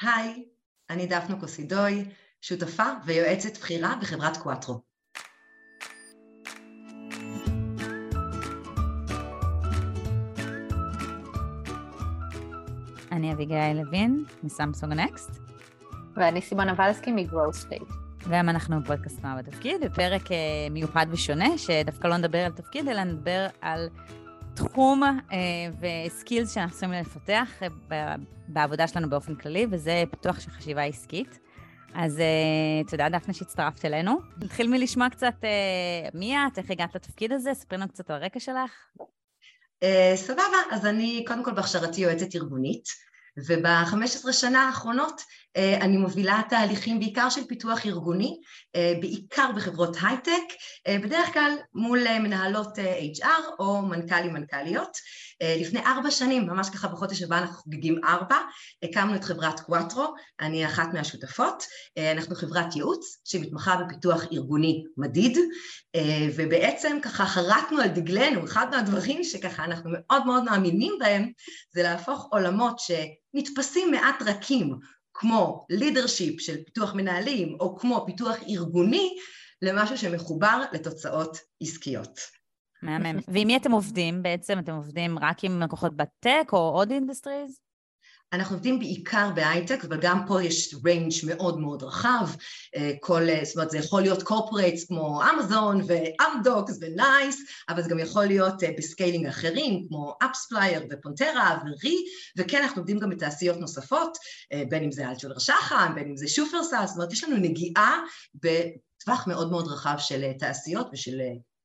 היי, אני דפנה קוסידוי, שותפה ויועצת בכירה בחברת Quattro. אני אביגיל לוין, מ Samsung Next. ואני סימונה ולסקי מ Gross State. והיום אנחנו בפודקאסט מה בתפקיד, בפרק אה, מיוחד ושונה, שדווקא לא נדבר על תפקיד, אלא נדבר על תחום אה, וסקילס שאנחנו צריכים לפתח אה, בעבודה שלנו באופן כללי, וזה פיתוח של חשיבה עסקית. אז uh, תודה, דפנה, שהצטרפת אלינו. נתחיל מלשמוע קצת מי את, איך הגעת לתפקיד הזה, ספרי לנו קצת על הרקע שלך. סבבה, אז אני קודם כל בהכשרתי יועצת ארגונית, וב-15 שנה האחרונות uh, אני מובילה תהליכים בעיקר של פיתוח ארגוני, uh, בעיקר בחברות הייטק, uh, בדרך כלל מול מנהלות HR או מנכ"לים מנכ"ליות. אה, לפני ארבע שנים, ממש ככה בחודש הבא אנחנו חוגגים ארבע, הקמנו את חברת קוואטרו, אני אחת מהשותפות, אה, אנחנו חברת ייעוץ שמתמחה בפיתוח ארגוני מדיד, אה, ובעצם ככה חרקנו על דגלנו, אחד מהדברים שככה אנחנו מאוד מאוד מאמינים בהם, זה להפוך עולמות שנתפסים מעט רכים, כמו לידרשיפ של פיתוח מנהלים, או כמו פיתוח ארגוני, למשהו שמחובר לתוצאות עסקיות. מהמם. ועם מי אתם עובדים בעצם? אתם עובדים רק עם לקוחות ב tech או עוד industries? אנחנו עובדים בעיקר בהייטק, אבל גם פה יש range מאוד מאוד רחב. אה, כל, אה, זאת אומרת, זה יכול להיות corporates כמו אמזון ואמדוקס ונייס, אבל זה גם יכול להיות אה, ב scaling אחרים, כמו AppsFlyer ופונטרה ורי, וכן, אנחנו עובדים גם בתעשיות נוספות, בין אם זה אלטשולר שחם, בין אם זה שופרסל, זאת אומרת, יש לנו נגיעה בטווח מאוד מאוד רחב של תעשיות ושל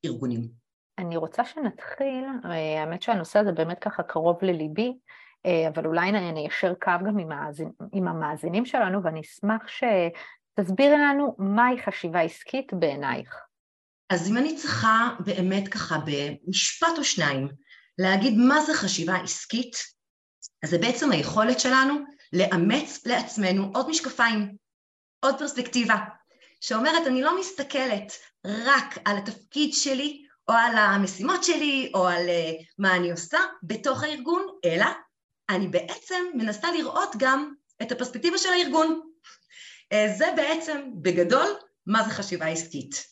ארגונים. אני רוצה שנתחיל, אה, האמת שהנושא הזה באמת ככה קרוב לליבי, אה, אבל אולי ניישר קו גם עם, המאזין, עם המאזינים שלנו, ואני אשמח שתסבירי לנו מהי חשיבה עסקית בעינייך. אז אם אני צריכה באמת ככה במשפט או שניים להגיד מה זה חשיבה עסקית, אז זה בעצם היכולת שלנו לאמץ לעצמנו עוד משקפיים, עוד פרספקטיבה, שאומרת אני לא מסתכלת רק על התפקיד שלי או על המשימות שלי, או על uh, מה אני עושה בתוך הארגון, אלא אני בעצם מנסה לראות גם את הפרספקטיבה של הארגון. Uh, זה בעצם, בגדול, מה זה חשיבה עסקית.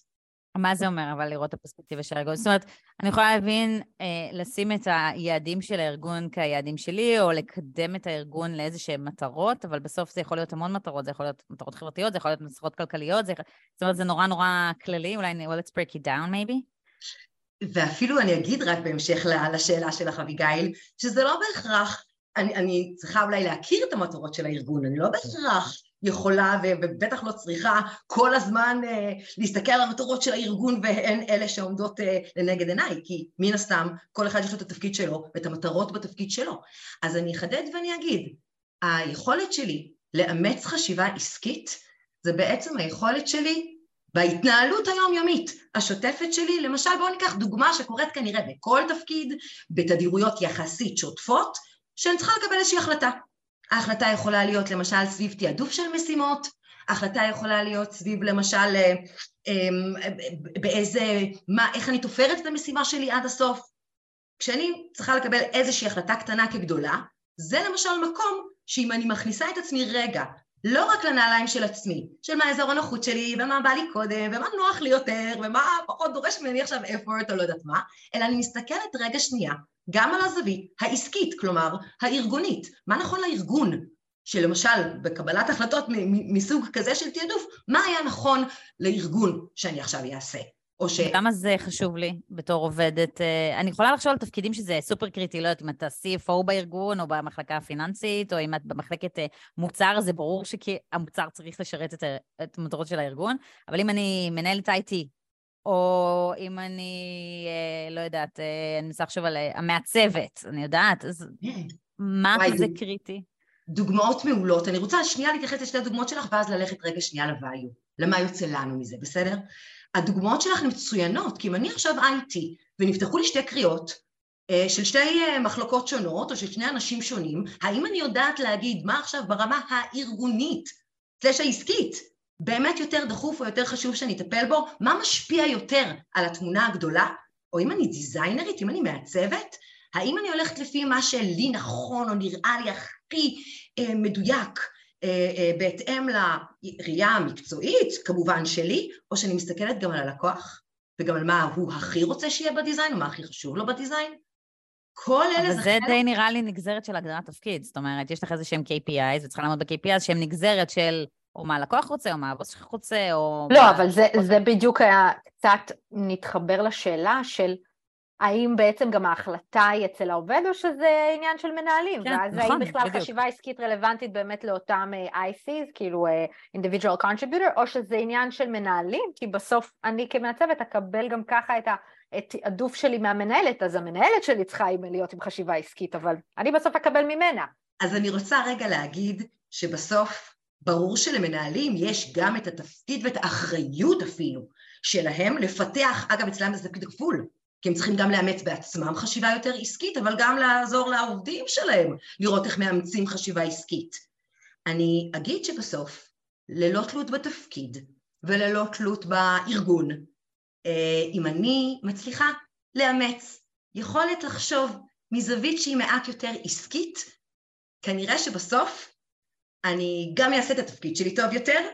מה זה אומר, אבל לראות את הפרספקטיבה של הארגון? זאת אומרת, אני יכולה להבין, אה, לשים את היעדים של הארגון כיעדים שלי, או לקדם את הארגון לאיזה שהן מטרות, אבל בסוף זה יכול להיות המון מטרות, זה יכול להיות מטרות חברתיות, זה יכול להיות מטרות כלכליות, זה... זאת אומרת, זה נורא נורא כללי, אולי, well, let's break it down maybe. ואפילו אני אגיד רק בהמשך לשאלה שלך אביגיל, שזה לא בהכרח, אני, אני צריכה אולי להכיר את המטרות של הארגון, אני לא בהכרח יכולה ובטח לא צריכה כל הזמן אה, להסתכל על המטרות של הארגון והן אלה שעומדות אה, לנגד עיניי, כי מן הסתם כל אחד יש לו את התפקיד שלו ואת המטרות בתפקיד שלו. אז אני אחדד ואני אגיד, היכולת שלי לאמץ חשיבה עסקית זה בעצם היכולת שלי בהתנהלות היומיומית השוטפת שלי, למשל בואו ניקח דוגמה שקורית כנראה בכל תפקיד, בתדירויות יחסית שוטפות, שאני צריכה לקבל איזושהי החלטה. ההחלטה יכולה להיות למשל סביב תעדוף של משימות, ההחלטה יכולה להיות סביב למשל אה, אמ, באיזה, מה, איך אני תופרת את המשימה שלי עד הסוף. כשאני צריכה לקבל איזושהי החלטה קטנה כגדולה, זה למשל מקום שאם אני מכניסה את עצמי רגע לא רק לנעליים של עצמי, של מה אזור הנוחות שלי, ומה בא לי קודם, ומה נוח לי יותר, ומה פחות דורש ממני עכשיו effort או לא יודעת מה, אלא אני מסתכלת רגע שנייה גם על הזווית העסקית, כלומר הארגונית, מה נכון לארגון, שלמשל בקבלת החלטות מסוג כזה של תעדוף, מה היה נכון לארגון שאני עכשיו אעשה. או ש... למה זה חשוב לי בתור עובדת? אה, אני יכולה לחשוב על תפקידים שזה סופר קריטי, לא יודעת אם אתה CFO בארגון או במחלקה הפיננסית, או אם את במחלקת אה, מוצר, זה ברור שהמוצר צריך לשרת את, את המטרות של הארגון, אבל אם אני מנהלת IT, או אם אני, אה, לא יודעת, אני מנסה לחשוב על המעצבת, אני יודעת, אז מה זה קריטי? דוגמאות מעולות. אני רוצה שנייה להתייחס לשתי הדוגמאות שלך, ואז ללכת רגע שנייה לביו. למה יוצא לנו מזה, בסדר? הדוגמאות שלך הן מצוינות, כי אם אני עכשיו IT ונפתחו לי שתי קריאות אה, של שתי אה, מחלקות שונות או של שני אנשים שונים, האם אני יודעת להגיד מה עכשיו ברמה הארגונית, סלש העסקית, באמת יותר דחוף או יותר חשוב שאני אטפל בו? מה משפיע יותר על התמונה הגדולה? או אם אני דיזיינרית, אם אני מעצבת, האם אני הולכת לפי מה שלי נכון או נראה לי הכי אה, מדויק בהתאם לראייה המקצועית, כמובן שלי, או שאני מסתכלת גם על הלקוח, וגם על מה הוא הכי רוצה שיהיה בדיזיין, או מה הכי חשוב לו בדיזיין. כל אלה זה חלק... אבל זה די נראה לי נגזרת של הגדרת תפקיד. זאת אומרת, יש לך איזה שהם KPIs, וצריכה לעמוד ב-KPIs שהם נגזרת של או מה הלקוח רוצה, או מה הבוס שלך רוצה, או... לא, אבל זה, זה בדיוק היה קצת נתחבר לשאלה של האם בעצם גם ההחלטה היא אצל העובד, או שזה עניין של מנהלים? כן, ואז נכון, האם בכלל בדיוק. חשיבה עסקית רלוונטית באמת לאותם uh, ICs, כאילו uh, individual contributor, או שזה עניין של מנהלים? כי בסוף אני כמעצבת אקבל גם ככה את התעדוף שלי מהמנהלת, אז המנהלת שלי צריכה להיות עם חשיבה עסקית, אבל אני בסוף אקבל ממנה. אז אני רוצה רגע להגיד שבסוף ברור שלמנהלים יש גם את התפקיד ואת האחריות אפילו שלהם לפתח, אגב אצלם זה תפקיד כפול, כי הם צריכים גם לאמץ בעצמם חשיבה יותר עסקית, אבל גם לעזור לעובדים שלהם לראות איך מאמצים חשיבה עסקית. אני אגיד שבסוף, ללא תלות בתפקיד וללא תלות בארגון, אה, אם אני מצליחה לאמץ יכולת לחשוב מזווית שהיא מעט יותר עסקית, כנראה שבסוף אני גם אעשה את התפקיד שלי טוב יותר,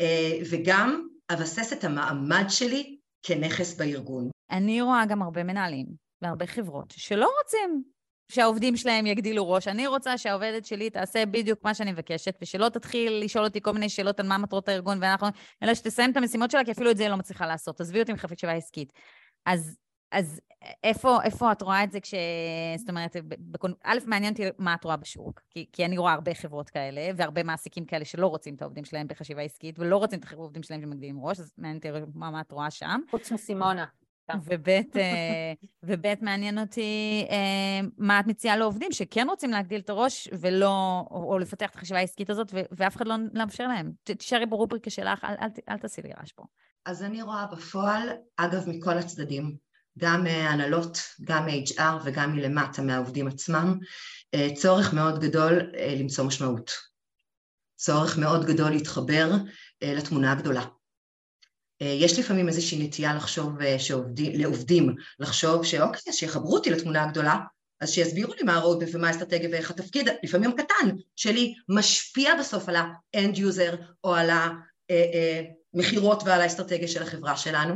אה, וגם אבסס את המעמד שלי כנכס בארגון. אני רואה גם הרבה מנהלים והרבה חברות שלא רוצים שהעובדים שלהם יגדילו ראש. אני רוצה שהעובדת שלי תעשה בדיוק מה שאני מבקשת, ושלא תתחיל לשאול אותי כל מיני שאלות על מה מטרות הארגון, ואנחנו... אלא שתסיים את המשימות שלה, כי אפילו את זה היא לא מצליחה לעשות. עזבי אותי מחשיבה עסקית. אז אז איפה, איפה את רואה את זה כש... זאת אומרת, א', מעניין אותי מה את רואה בשוק, כי, כי אני רואה הרבה חברות כאלה, והרבה מעסיקים כאלה שלא רוצים את העובדים שלהם בחשיבה עסקית, ולא רוצים את העובדים שלהם שמגדילים ראש, אז מעניין אותי מה, מה את רואה שם. חוץ מסימונה. וב', אה, וב', מעניין אותי אה, מה את מציעה לעובדים שכן רוצים להגדיל את הראש ולא, או, לפתח את החשיבה העסקית הזאת, ואף אחד לא מאפשר להם. תישארי ברובריקה שלך, אל, אל, אל תעשי לי רעש פה. אז אני רואה בפועל, אגב, מכל הצדדים, גם הנהלות, גם HR וגם מלמטה מהעובדים עצמם, אה, צורך מאוד גדול אה, למצוא משמעות. צורך מאוד גדול להתחבר אה, לתמונה הגדולה. יש לפעמים איזושהי נטייה לחשוב שעובדים, לעובדים, לחשוב שאוקיי, אז שיחברו אותי לתמונה הגדולה, אז שיסבירו לי מה הרודמפ ומה האסטרטגיה ואיך התפקיד, לפעמים הקטן שלי, משפיע בסוף על ה-end user או על המכירות ועל האסטרטגיה של החברה שלנו.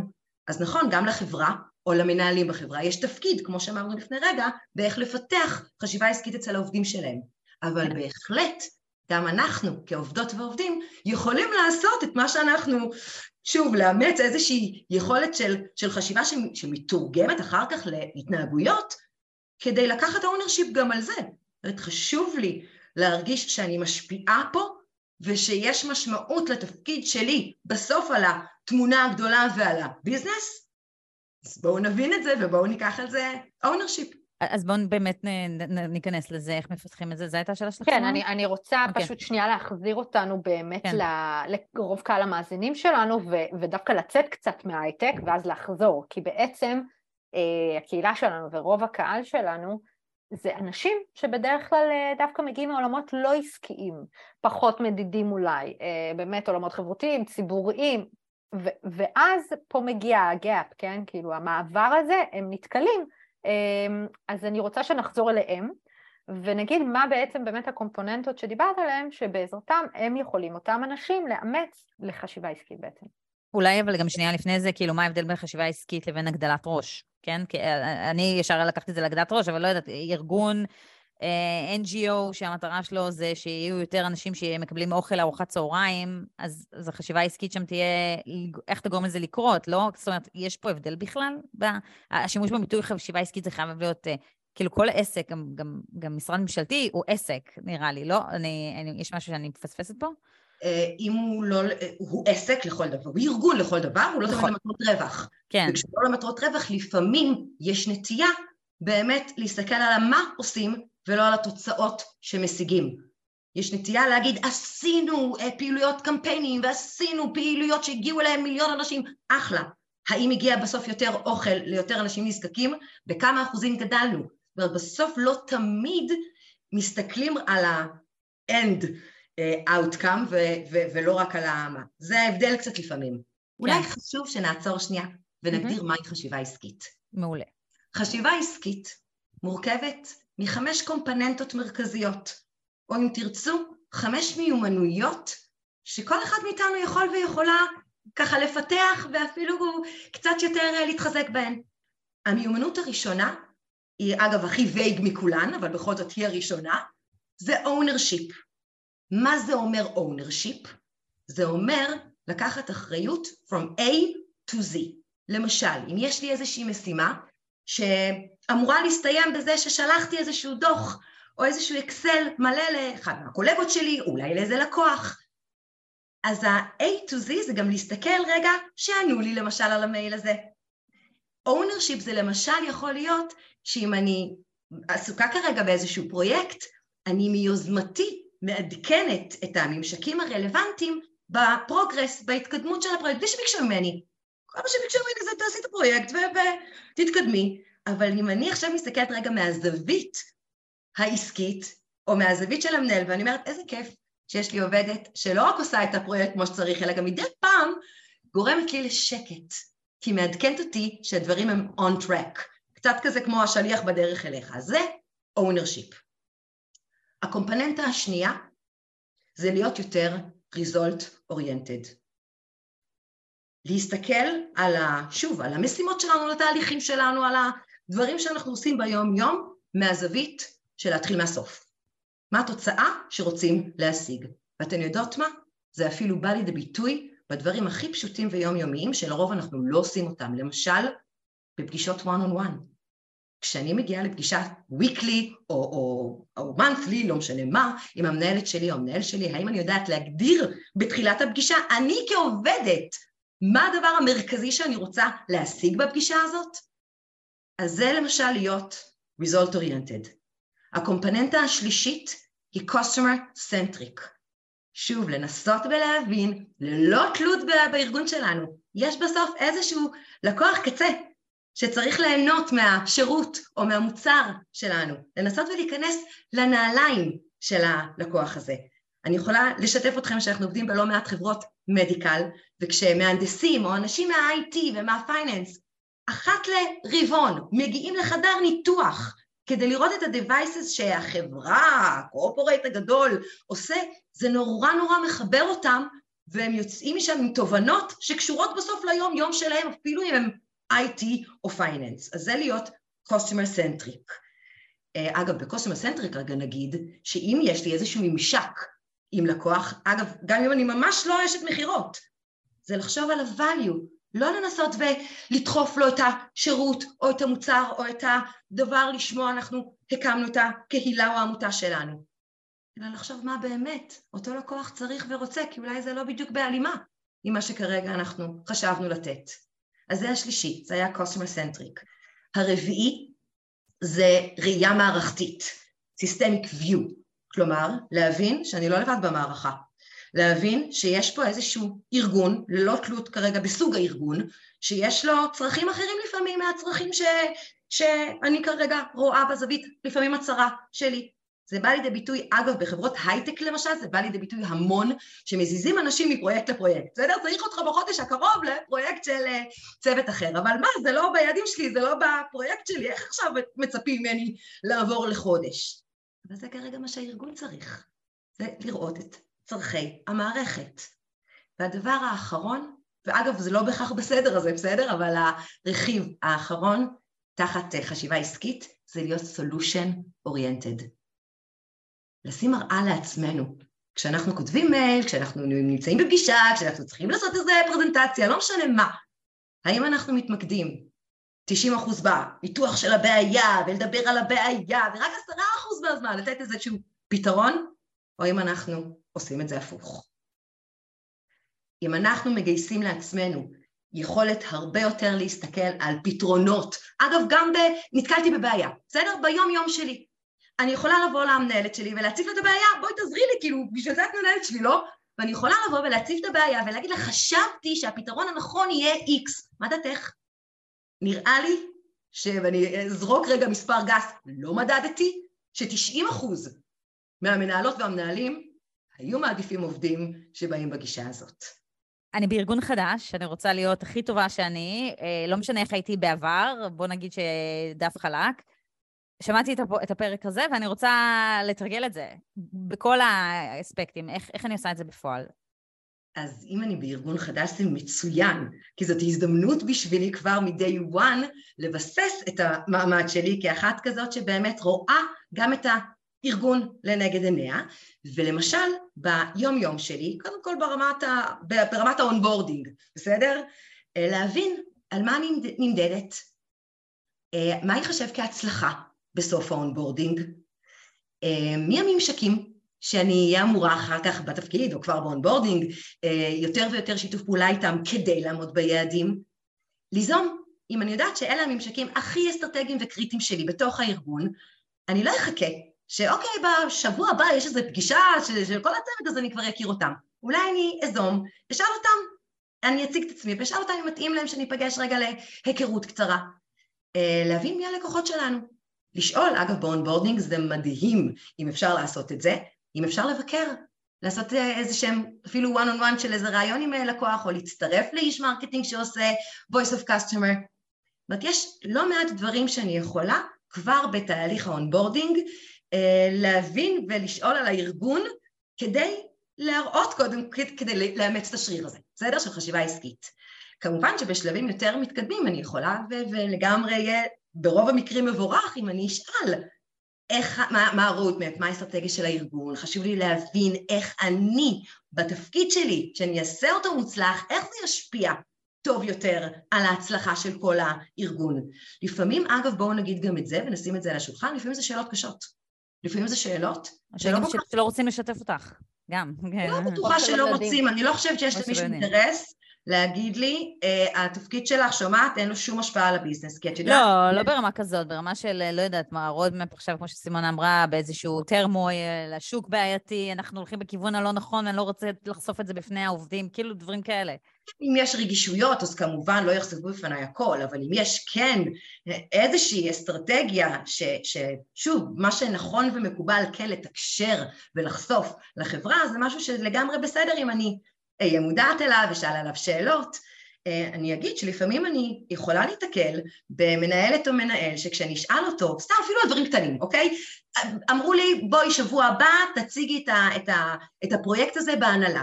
אז נכון, גם לחברה או למנהלים בחברה יש תפקיד, כמו שאמרנו לפני רגע, באיך לפתח חשיבה עסקית אצל העובדים שלהם. אבל בהחלט, גם אנחנו כעובדות ועובדים יכולים לעשות את מה שאנחנו, שוב, לאמץ איזושהי יכולת של, של חשיבה שמתורגמת אחר כך להתנהגויות, כדי לקחת ownership גם על זה. זאת אומרת, חשוב לי להרגיש שאני משפיעה פה ושיש משמעות לתפקיד שלי בסוף על התמונה הגדולה ועל הביזנס, אז בואו נבין את זה ובואו ניקח על זה ownership. אז בואו באמת ניכנס לזה, איך מפתחים את זה, זו הייתה השאלה שלך? כן, אני, אני רוצה okay. אוקיי. פשוט שנייה להחזיר אותנו באמת כן. לרוב קהל המאזינים שלנו, ו, ודווקא לצאת קצת מההייטק ואז לחזור, כי בעצם אה, הקהילה שלנו ורוב הקהל שלנו זה אנשים שבדרך כלל אה, דווקא מגיעים מעולמות לא עסקיים, פחות מדידים אולי, אה, באמת עולמות חברותיים, ציבוריים, ו- ואז פה מגיע הגאפ, כן? כאילו המעבר הזה, הם נתקלים. אמ, אז אני רוצה שנחזור אליהם, ונגיד מה בעצם באמת הקומפוננטות שדיברת עליהן, שבעזרתם הם יכולים, אותם אנשים, לאמץ לחשיבה עסקית בעצם. אולי אבל גם שנייה לפני זה, כאילו, מה ההבדל בין חשיבה עסקית לבין הגדלת ראש, כן? כי אה, אני ישר לקחתי את זה להגדלת ראש, אבל לא יודעת, ארגון אה, NGO שהמטרה שלו זה שיהיו יותר אנשים שמקבלים אוכל לארוחת צהריים, אז, אז החשיבה העסקית שם תהיה איך תגרום לזה לקרות, לא? זאת אומרת, יש פה הבדל בכלל? השימוש בביטוי חשיבה עסקית זה חייב להיות, אה, כאילו כל עסק, גם, גם, גם משרד ממשלתי הוא עסק, נראה לי, לא? אני, אני, יש משהו שאני מפספסת פה? אה, אם הוא לא, הוא עסק לכל דבר, הוא ארגון לכל דבר, הוא לא תמיד נכון. למטרות רווח. כן. וכשהוא לא למטרות רווח, לפעמים יש נטייה באמת להסתכל על מה עושים ולא על התוצאות שמשיגים. יש נטייה להגיד, עשינו אה, פעילויות קמפיינים ועשינו פעילויות שהגיעו אליהם מיליון אנשים, אחלה. האם הגיע בסוף יותר אוכל ליותר אנשים נזקקים? בכמה אחוזים גדלנו? זאת אומרת, בסוף לא תמיד מסתכלים על ה-end אה, outcome ו- ו- ולא רק על ה... זה ההבדל קצת לפעמים. כן. אולי חשוב שנעצור שנייה ונגדיר mm-hmm. מהי חשיבה עסקית. מעולה. חשיבה עסקית מורכבת מחמש קומפוננטות מרכזיות, או אם תרצו, חמש מיומנויות שכל אחד מאיתנו יכול ויכולה ככה לפתח ואפילו קצת יותר להתחזק בהן. המיומנות הראשונה, היא אגב הכי וייג מכולן, אבל בכל זאת היא הראשונה, זה ownership. מה זה אומר ownership? זה אומר לקחת אחריות from A to Z. למשל, אם יש לי איזושהי משימה שאמורה להסתיים בזה ששלחתי איזשהו דוח או איזשהו אקסל מלא לאחד מהקולגות שלי, אולי לאיזה לקוח, אז ה-A to Z זה גם להסתכל רגע שענו לי למשל על המייל הזה. ownership זה למשל יכול להיות שאם אני עסוקה כרגע באיזשהו פרויקט, אני מיוזמתי מעדכנת את הממשקים הרלוונטיים בפרוגרס, בהתקדמות של הפרויקט, בלי שביקשו ממני. כל מה שביקשו ממני זה תעשי את הפרויקט ותתקדמי. אבל אם אני עכשיו מסתכלת רגע מהזווית העסקית, או מהזווית של המנהל, ואני אומרת, איזה כיף שיש לי עובדת שלא רק עושה את הפרויקט כמו שצריך, אלא גם מדי פעם גורמת לי לשקט, כי היא מעדכנת אותי שהדברים הם on track, קצת כזה כמו השליח בדרך אליך. זה ownership. הקומפוננטה השנייה זה להיות יותר result oriented. להסתכל על ה... שוב, על המשימות שלנו, על התהליכים שלנו, על הדברים שאנחנו עושים ביום-יום, מהזווית של להתחיל מהסוף. מה התוצאה שרוצים להשיג. ואתן יודעות מה? זה אפילו בא לידי ביטוי בדברים הכי פשוטים ויומיומיים שלרוב אנחנו לא עושים אותם. למשל, בפגישות one on one. כשאני מגיעה לפגישה weekly או, או, או monthly, לא משנה מה, עם המנהלת שלי או המנהל שלי, האם אני יודעת להגדיר בתחילת הפגישה, אני כעובדת, מה הדבר המרכזי שאני רוצה להשיג בפגישה הזאת? אז זה למשל להיות result oriented. הקומפוננטה השלישית היא customer centric. שוב, לנסות ולהבין, ללא תלות בארגון שלנו, יש בסוף איזשהו לקוח קצה שצריך ליהנות מהשירות או מהמוצר שלנו, לנסות ולהיכנס לנעליים של הלקוח הזה. אני יכולה לשתף אתכם שאנחנו עובדים בלא מעט חברות מדיקל, וכשמהנדסים או אנשים מה-IT ומה-פייננס, אחת לרבעון מגיעים לחדר ניתוח כדי לראות את ה-devices שהחברה, הקורפורט הגדול עושה, זה נורא נורא מחבר אותם, והם יוצאים משם עם תובנות שקשורות בסוף ליום-יום שלהם, אפילו אם הם IT או פייננס. אז זה להיות customer centric. אה, אגב, ב-customer centric רגע נגיד, שאם יש לי איזשהו ממשק עם לקוח, אגב, גם אם אני ממש לא אשת מכירות, זה לחשוב על ה-value, לא לנסות ולדחוף לו את השירות או את המוצר או את הדבר לשמו אנחנו הקמנו את הקהילה או העמותה שלנו, אלא לחשוב מה באמת אותו לקוח צריך ורוצה, כי אולי זה לא בדיוק בהלימה עם מה שכרגע אנחנו חשבנו לתת. אז זה השלישי, זה היה customer centric. הרביעי זה ראייה מערכתית, systemic view, כלומר להבין שאני לא לבד במערכה, להבין שיש פה איזשהו ארגון, ללא תלות כרגע בסוג הארגון, שיש לו צרכים אחרים לפעמים מהצרכים ש, שאני כרגע רואה בזווית, לפעמים הצרה שלי. זה בא לידי ביטוי, אגב, בחברות הייטק למשל, זה בא לידי ביטוי המון, שמזיזים אנשים מפרויקט לפרויקט. בסדר? צריך אותך בחודש הקרוב לפרויקט של אה, צוות אחר. אבל מה, זה לא ביעדים שלי, זה לא בפרויקט שלי, איך עכשיו מצפים ממני לעבור לחודש? אבל זה כרגע מה שהארגון צריך. זה לראות את צורכי המערכת. והדבר האחרון, ואגב זה לא בהכרח בסדר הזה, בסדר? אבל הרכיב האחרון תחת חשיבה עסקית זה להיות solution oriented. לשים מראה לעצמנו. כשאנחנו כותבים מייל, כשאנחנו נמצאים בפגישה, כשאנחנו צריכים לעשות איזו פרזנטציה, לא משנה מה. האם אנחנו מתמקדים 90% בפיתוח של הבעיה ולדבר על הבעיה, ורק 10% מהזמן לתת איזשהו פתרון, או אם אנחנו עושים את זה הפוך. אם אנחנו מגייסים לעצמנו יכולת הרבה יותר להסתכל על פתרונות, אגב גם ב... נתקלתי בבעיה, בסדר? ביום יום שלי. אני יכולה לבוא למנהלת שלי ולהציף לה את הבעיה, בואי תעזרי לי, כאילו, בשביל זה את מנהלת שלי, לא? ואני יכולה לבוא ולהציף את הבעיה ולהגיד לה, חשבתי שהפתרון הנכון יהיה X, מה דעתך? נראה לי, ש... ואני אזרוק רגע מספר גס, לא מדדתי, ש-90 אחוז מהמנהלות והמנהלים היו מעדיפים עובדים שבאים בגישה הזאת. אני בארגון חדש, אני רוצה להיות הכי טובה שאני, אה, לא משנה איך הייתי בעבר, בוא נגיד שדף חלק, שמעתי את הפרק הזה, ואני רוצה לתרגל את זה בכל האספקטים. איך, איך אני עושה את זה בפועל? אז אם אני בארגון חדש זה מצוין, כי זאת הזדמנות בשבילי כבר מ-day one לבסס את המעמד שלי כאחת כזאת שבאמת רואה גם את הארגון לנגד עיניה, ולמשל ביום יום שלי, קודם כל ברמת, ה, ברמת ה onboarding, בסדר? אה, להבין על מה אני נמדדת, אה, מה ייחשב כהצלחה בסוף ה onboarding, אה, מי הממשקים שאני אהיה אמורה אחר כך בתפקיד או כבר ב onboarding, יותר ויותר שיתוף פעולה איתם כדי לעמוד ביעדים, ליזום. אם אני יודעת שאלה הממשקים הכי אסטרטגיים וקריטיים שלי בתוך הארגון, אני לא אחכה שאוקיי, בשבוע הבא יש איזו פגישה של, של כל הצוות, אז אני כבר אכיר אותם. אולי אני אזום, אשאל אותם, אני אציג את עצמי, ואשאל אותם אם מתאים להם שאני אפגש רגע להיכרות קצרה. אה, להבין מי הלקוחות שלנו. לשאול, אגב ב onboarding זה מדהים אם אפשר לעשות את זה, אם אפשר לבקר, לעשות אה, איזה שהם אפילו one on one של איזה ראיון עם אה, לקוח, או להצטרף לאיש marketing שעושה voice of customer. זאת אומרת, יש לא מעט דברים שאני יכולה כבר בתהליך ה onboarding להבין ולשאול על הארגון כדי להראות קודם, כדי לאמץ את השריר הזה, בסדר? של חשיבה עסקית. כמובן שבשלבים יותר מתקדמים אני יכולה ולגמרי יהיה ברוב המקרים מבורך אם אני אשאל איך, מה, מה ה-roadmap, מה האסטרטגיה של הארגון, חשוב לי להבין איך אני בתפקיד שלי, שאני אעשה אותו מוצלח, איך זה ישפיע טוב יותר על ההצלחה של כל הארגון. לפעמים, אגב, בואו נגיד גם את זה ונשים את זה על השולחן, לפעמים זה שאלות קשות. לפעמים זה שאלות שלא כל כך... שלא רוצים לשתף אותך, גם. כן. לא בטוחה שלא רוצים, אני לא חושבת שיש למישהו אינטרס להגיד לי, אה, התפקיד שלך, שומעת, אין לו שום השפעה על ה business, כי את יודעת... לא, לא ברמה כזאת, ברמה של, לא יודעת מה, roadmap עכשיו, כמו שסימונה אמרה, באיזשהו טרמוי, השוק בעייתי, אנחנו הולכים בכיוון הלא נכון, אני לא רוצה לחשוף את זה בפני העובדים, כאילו דברים כאלה. אם יש רגישויות, אז כמובן לא יחשפו בפניי הכל, אבל אם יש כן איזושהי אסטרטגיה, ש, ששוב, מה שנכון ומקובל כן לתקשר ולחשוף לחברה, זה משהו שלגמרי בסדר אם אני אהיה מודעת אליו ושאל עליו שאלות. אה, אני אגיד שלפעמים אני יכולה להתקל במנהלת או מנהל שכשאני אשאל אותו, סתם אפילו על דברים קטנים, אוקיי? אמרו לי, בואי שבוע הבא תציגי את, ה, את, ה, את הפרויקט הזה בהנהלה.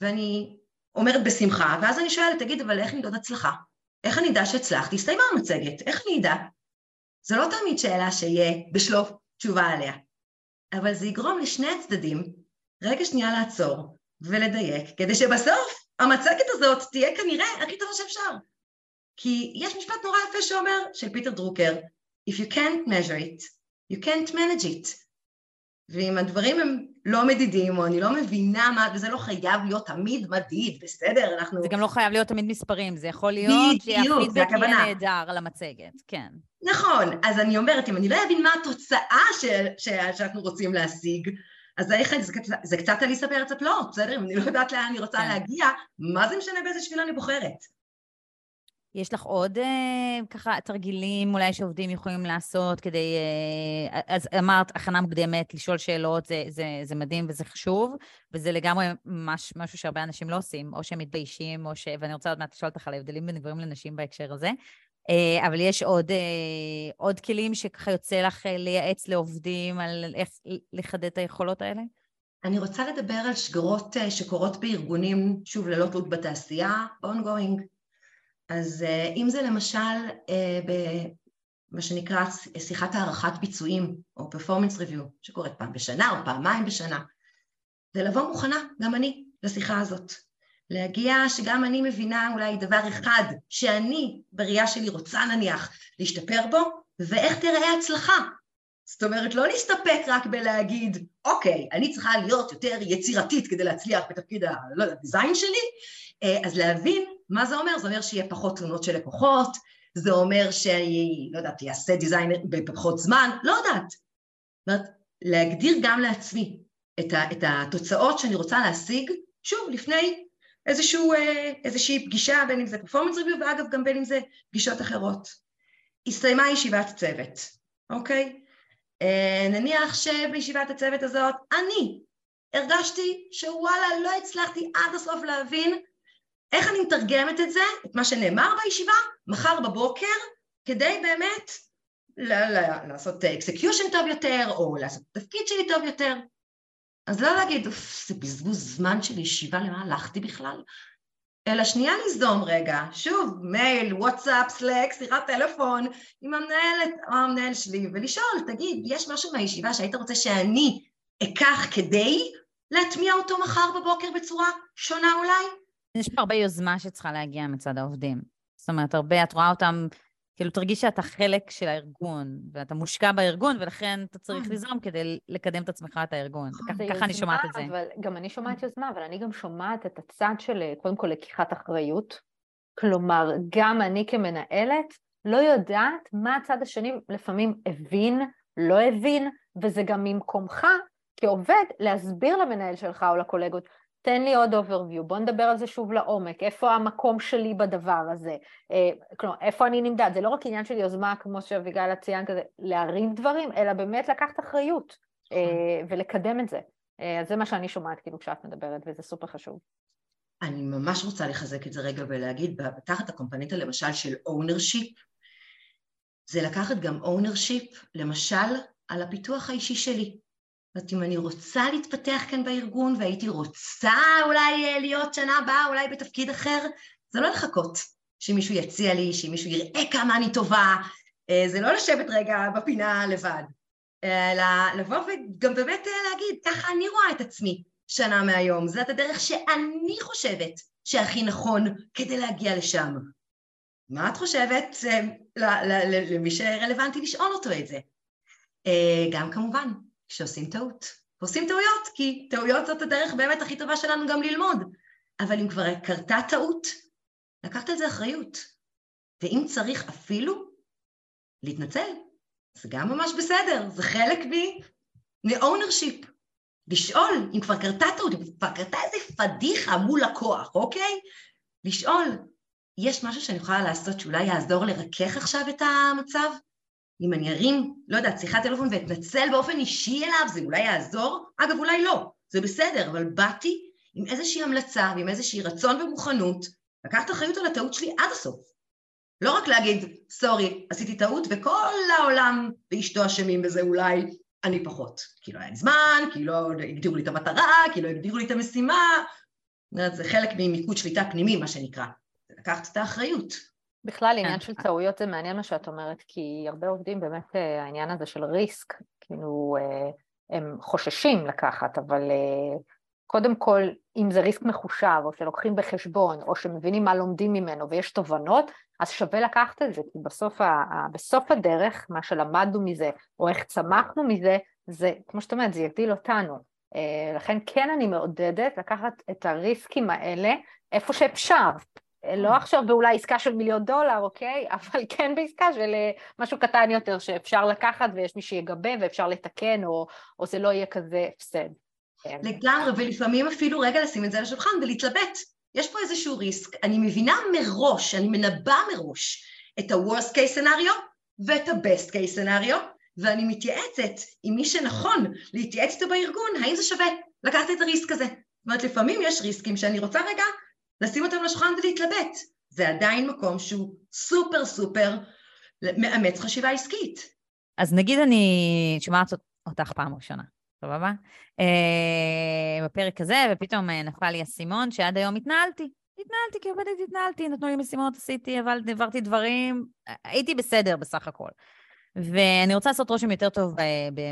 ואני אומרת בשמחה, ואז אני שואלת, תגיד, אבל איך נמדוד הצלחה? איך אני אדע שהצלחתי? הסתיימה המצגת, איך אני אדע? זו לא תמיד שאלה שיהיה בשלוף תשובה עליה, אבל זה יגרום לשני הצדדים רגע שנייה לעצור ולדייק, כדי שבסוף המצגת הזאת תהיה כנראה הכי טובה שאפשר. כי יש משפט נורא יפה שאומר, של פיטר דרוקר, If you can't measure it, you can't manage it. ואם הדברים הם לא מדידים, או אני לא מבינה מה, וזה לא חייב להיות תמיד מדיד, בסדר, אנחנו... זה גם לא חייב להיות תמיד מספרים, זה יכול להיות שהפידבק יהיה נהדר על המצגת, כן. נכון, אז אני אומרת, אם אני לא אבין מה התוצאה של, של, שאנחנו רוצים להשיג, אז איך, זה, זה קצת עליסה בארץ הפלאות, בסדר? אם אני לא יודעת לאן אני רוצה כן. להגיע, מה זה משנה באיזה שביל אני בוחרת? יש לך עוד אה, ככה תרגילים אולי שעובדים יכולים לעשות כדי... אה, אז אמרת, הכנה מוקדמת, לשאול שאלות, זה, זה, זה מדהים וזה חשוב, וזה לגמרי מש, משהו שהרבה אנשים לא עושים, או שהם מתביישים, או ש... ואני רוצה עוד מעט לשאול אותך על ההבדלים בין גברים לנשים בהקשר הזה. אה, אבל יש עוד, אה, עוד כלים שככה יוצא לך אה, לייעץ לעובדים על איך לחדד את היכולות האלה? אני רוצה לדבר על שגרות שקורות בארגונים, שוב, ללא תלות בתעשייה, ongoing. אז אם זה למשל במה שנקרא שיחת הערכת ביצועים, או performance review, שקורית פעם בשנה או פעמיים בשנה, זה לבוא מוכנה, גם אני, לשיחה הזאת. להגיע שגם אני מבינה אולי דבר אחד שאני בראייה שלי רוצה נניח להשתפר בו, ואיך תראה הצלחה. זאת אומרת, לא להסתפק רק בלהגיד, אוקיי, אני צריכה להיות יותר יצירתית כדי להצליח בתפקיד הדיזיין לא שלי, אה, אז להבין מה זה אומר, זה אומר שיהיה פחות תלונות של לקוחות, זה אומר שאני, לא יודעת, אעשה דיזיין בפחות זמן, לא יודעת. זאת אומרת, להגדיר גם לעצמי את, ה, את התוצאות שאני רוצה להשיג, שוב, לפני איזשהו, אה, איזושהי פגישה, בין אם זה פרפורמנס ריוויו, ואגב גם בין אם זה פגישות אחרות. הסתיימה ישיבת צוות, אוקיי? אה, נניח שבישיבת הצוות הזאת אני הרגשתי שוואלה לא הצלחתי עד הסוף להבין איך אני מתרגמת את זה, את מה שנאמר בישיבה, מחר בבוקר, כדי באמת לעשות execution טוב יותר, או לעשות את התפקיד שלי טוב יותר. אז לא להגיד, אוף, זה בזבוז זמן של ישיבה, למה הלכתי בכלל? אלא שנייה ליזום רגע, שוב, מייל, וואטסאפ, Slack, שיחת טלפון עם המנהלת או המנהל שלי, ולשאול, תגיד, יש משהו מהישיבה שהיית רוצה שאני אקח כדי להטמיע אותו מחר בבוקר בצורה שונה אולי? יש פה הרבה יוזמה שצריכה להגיע מצד העובדים. זאת אומרת, הרבה, את רואה אותם כאילו, תרגיש שאתה חלק של הארגון, ואתה מושקע בארגון, ולכן אתה צריך אה. לזרום כדי לקדם את עצמך, את הארגון. ככה אני שומעת את זה. אבל גם אני שומעת יוזמה, אבל אני גם שומעת את הצד של, קודם כל, לקיחת אחריות. כלומר, גם אני כמנהלת לא יודעת מה הצד השני לפעמים הבין, לא הבין, וזה גם ממקומך כעובד להסביר למנהל שלך או לקולגות, תן לי עוד overview, בוא נדבר על זה שוב לעומק, איפה המקום שלי בדבר הזה, אה, כלומר, איפה אני נמדד, זה לא רק עניין של יוזמה, כמו שאביגיל ציין כזה, להרים דברים, אלא באמת לקחת אחריות אה, נכון. ולקדם את זה. אה, אז זה מה שאני שומעת כאילו כשאת מדברת, וזה סופר חשוב. אני ממש רוצה לחזק את זה רגע ולהגיד, תחת הקומפנטה למשל של ownership, זה לקחת גם ownership, למשל, על הפיתוח האישי שלי. זאת אם אני רוצה להתפתח כאן בארגון והייתי רוצה אולי אה, להיות שנה הבאה אולי בתפקיד אחר, זה לא לחכות שמישהו יציע לי, שמישהו יראה כמה אני טובה, אה, זה לא לשבת רגע בפינה לבד, אלא לבוא וגם באמת אה, להגיד, ככה אני רואה את עצמי שנה מהיום, זאת הדרך שאני חושבת שהכי נכון כדי להגיע לשם. מה את חושבת למי שרלוונטי לשאול אותו את זה? גם כמובן, שעושים טעות. ועושים טעויות, כי טעויות זאת הדרך באמת הכי טובה שלנו גם ללמוד. אבל אם כבר קרתה טעות, לקחת על זה אחריות. ואם צריך אפילו להתנצל, זה גם ממש בסדר, זה חלק מ-ownership. לשאול, אם כבר קרתה טעות, אם כבר קרתה איזה פדיחה מול לקוח, אוקיי? לשאול, יש משהו שאני יכולה לעשות שאולי יעזור לרכך עכשיו את המצב? אם אני ארים, לא יודעת, שיחת טלפון ואתנצל באופן אישי אליו, זה אולי יעזור? אגב, אולי לא, זה בסדר, אבל באתי עם איזושהי המלצה ועם איזושהי רצון ומוכנות לקחת אחריות על הטעות שלי עד הסוף. לא רק להגיד, סורי, עשיתי טעות, וכל העולם ואשתו אשמים בזה אולי, אני פחות. כי לא היה לי זמן, כי לא הגדירו לי את המטרה, כי לא הגדירו לי את המשימה. זה חלק ממיקוד שליטה פנימי, מה שנקרא. לקחת את האחריות. בכלל, עניין כן. של טעויות זה מעניין מה שאת אומרת, כי הרבה עובדים באמת אה, העניין הזה של ריסק, כאילו אה, הם חוששים לקחת, אבל אה, קודם כל, אם זה ריסק מחושב, או שלוקחים בחשבון, או שמבינים מה לומדים ממנו ויש תובנות, אז שווה לקחת את זה, כי בסוף, ה, בסוף הדרך, מה שלמדנו מזה, או איך צמחנו מזה, זה, כמו שאת אומרת, זה יגדיל אותנו. לכן כן אני מעודדת לקחת את הריסקים האלה איפה שאפשר, לא mm. עכשיו באולי עסקה של מיליון דולר, אוקיי? אבל כן בעסקה של אה, משהו קטן יותר שאפשר לקחת ויש מי שיגבה ואפשר לתקן, או, או זה לא יהיה כזה הפסד. כן. לגמרי, ולפעמים אפילו רגע לשים את זה על השולחן ולהתלבט. יש פה איזשהו ריסק, אני מבינה מראש, אני מנבא מראש את ה-Worst case scenario ואת ה-Best case scenario, ואני מתייעצת עם מי שנכון להתייעץ איתו בארגון, האם זה שווה לקחת את הריסק הזה. זאת אומרת, לפעמים יש ריסקים שאני רוצה רגע לשים אותם לשולחן ולהתלבט. זה עדיין מקום שהוא סופר סופר מאמץ חשיבה עסקית. אז נגיד אני שומעת אותך פעם ראשונה, סבבה? אה, בפרק הזה, ופתאום אה, נפל לי האסימון שעד היום התנהלתי. התנהלתי כעובדת, התנהלתי, נתנו לי משימות, עשיתי, אבל העברתי דברים, הייתי בסדר בסך הכל. ואני רוצה לעשות רושם יותר טוב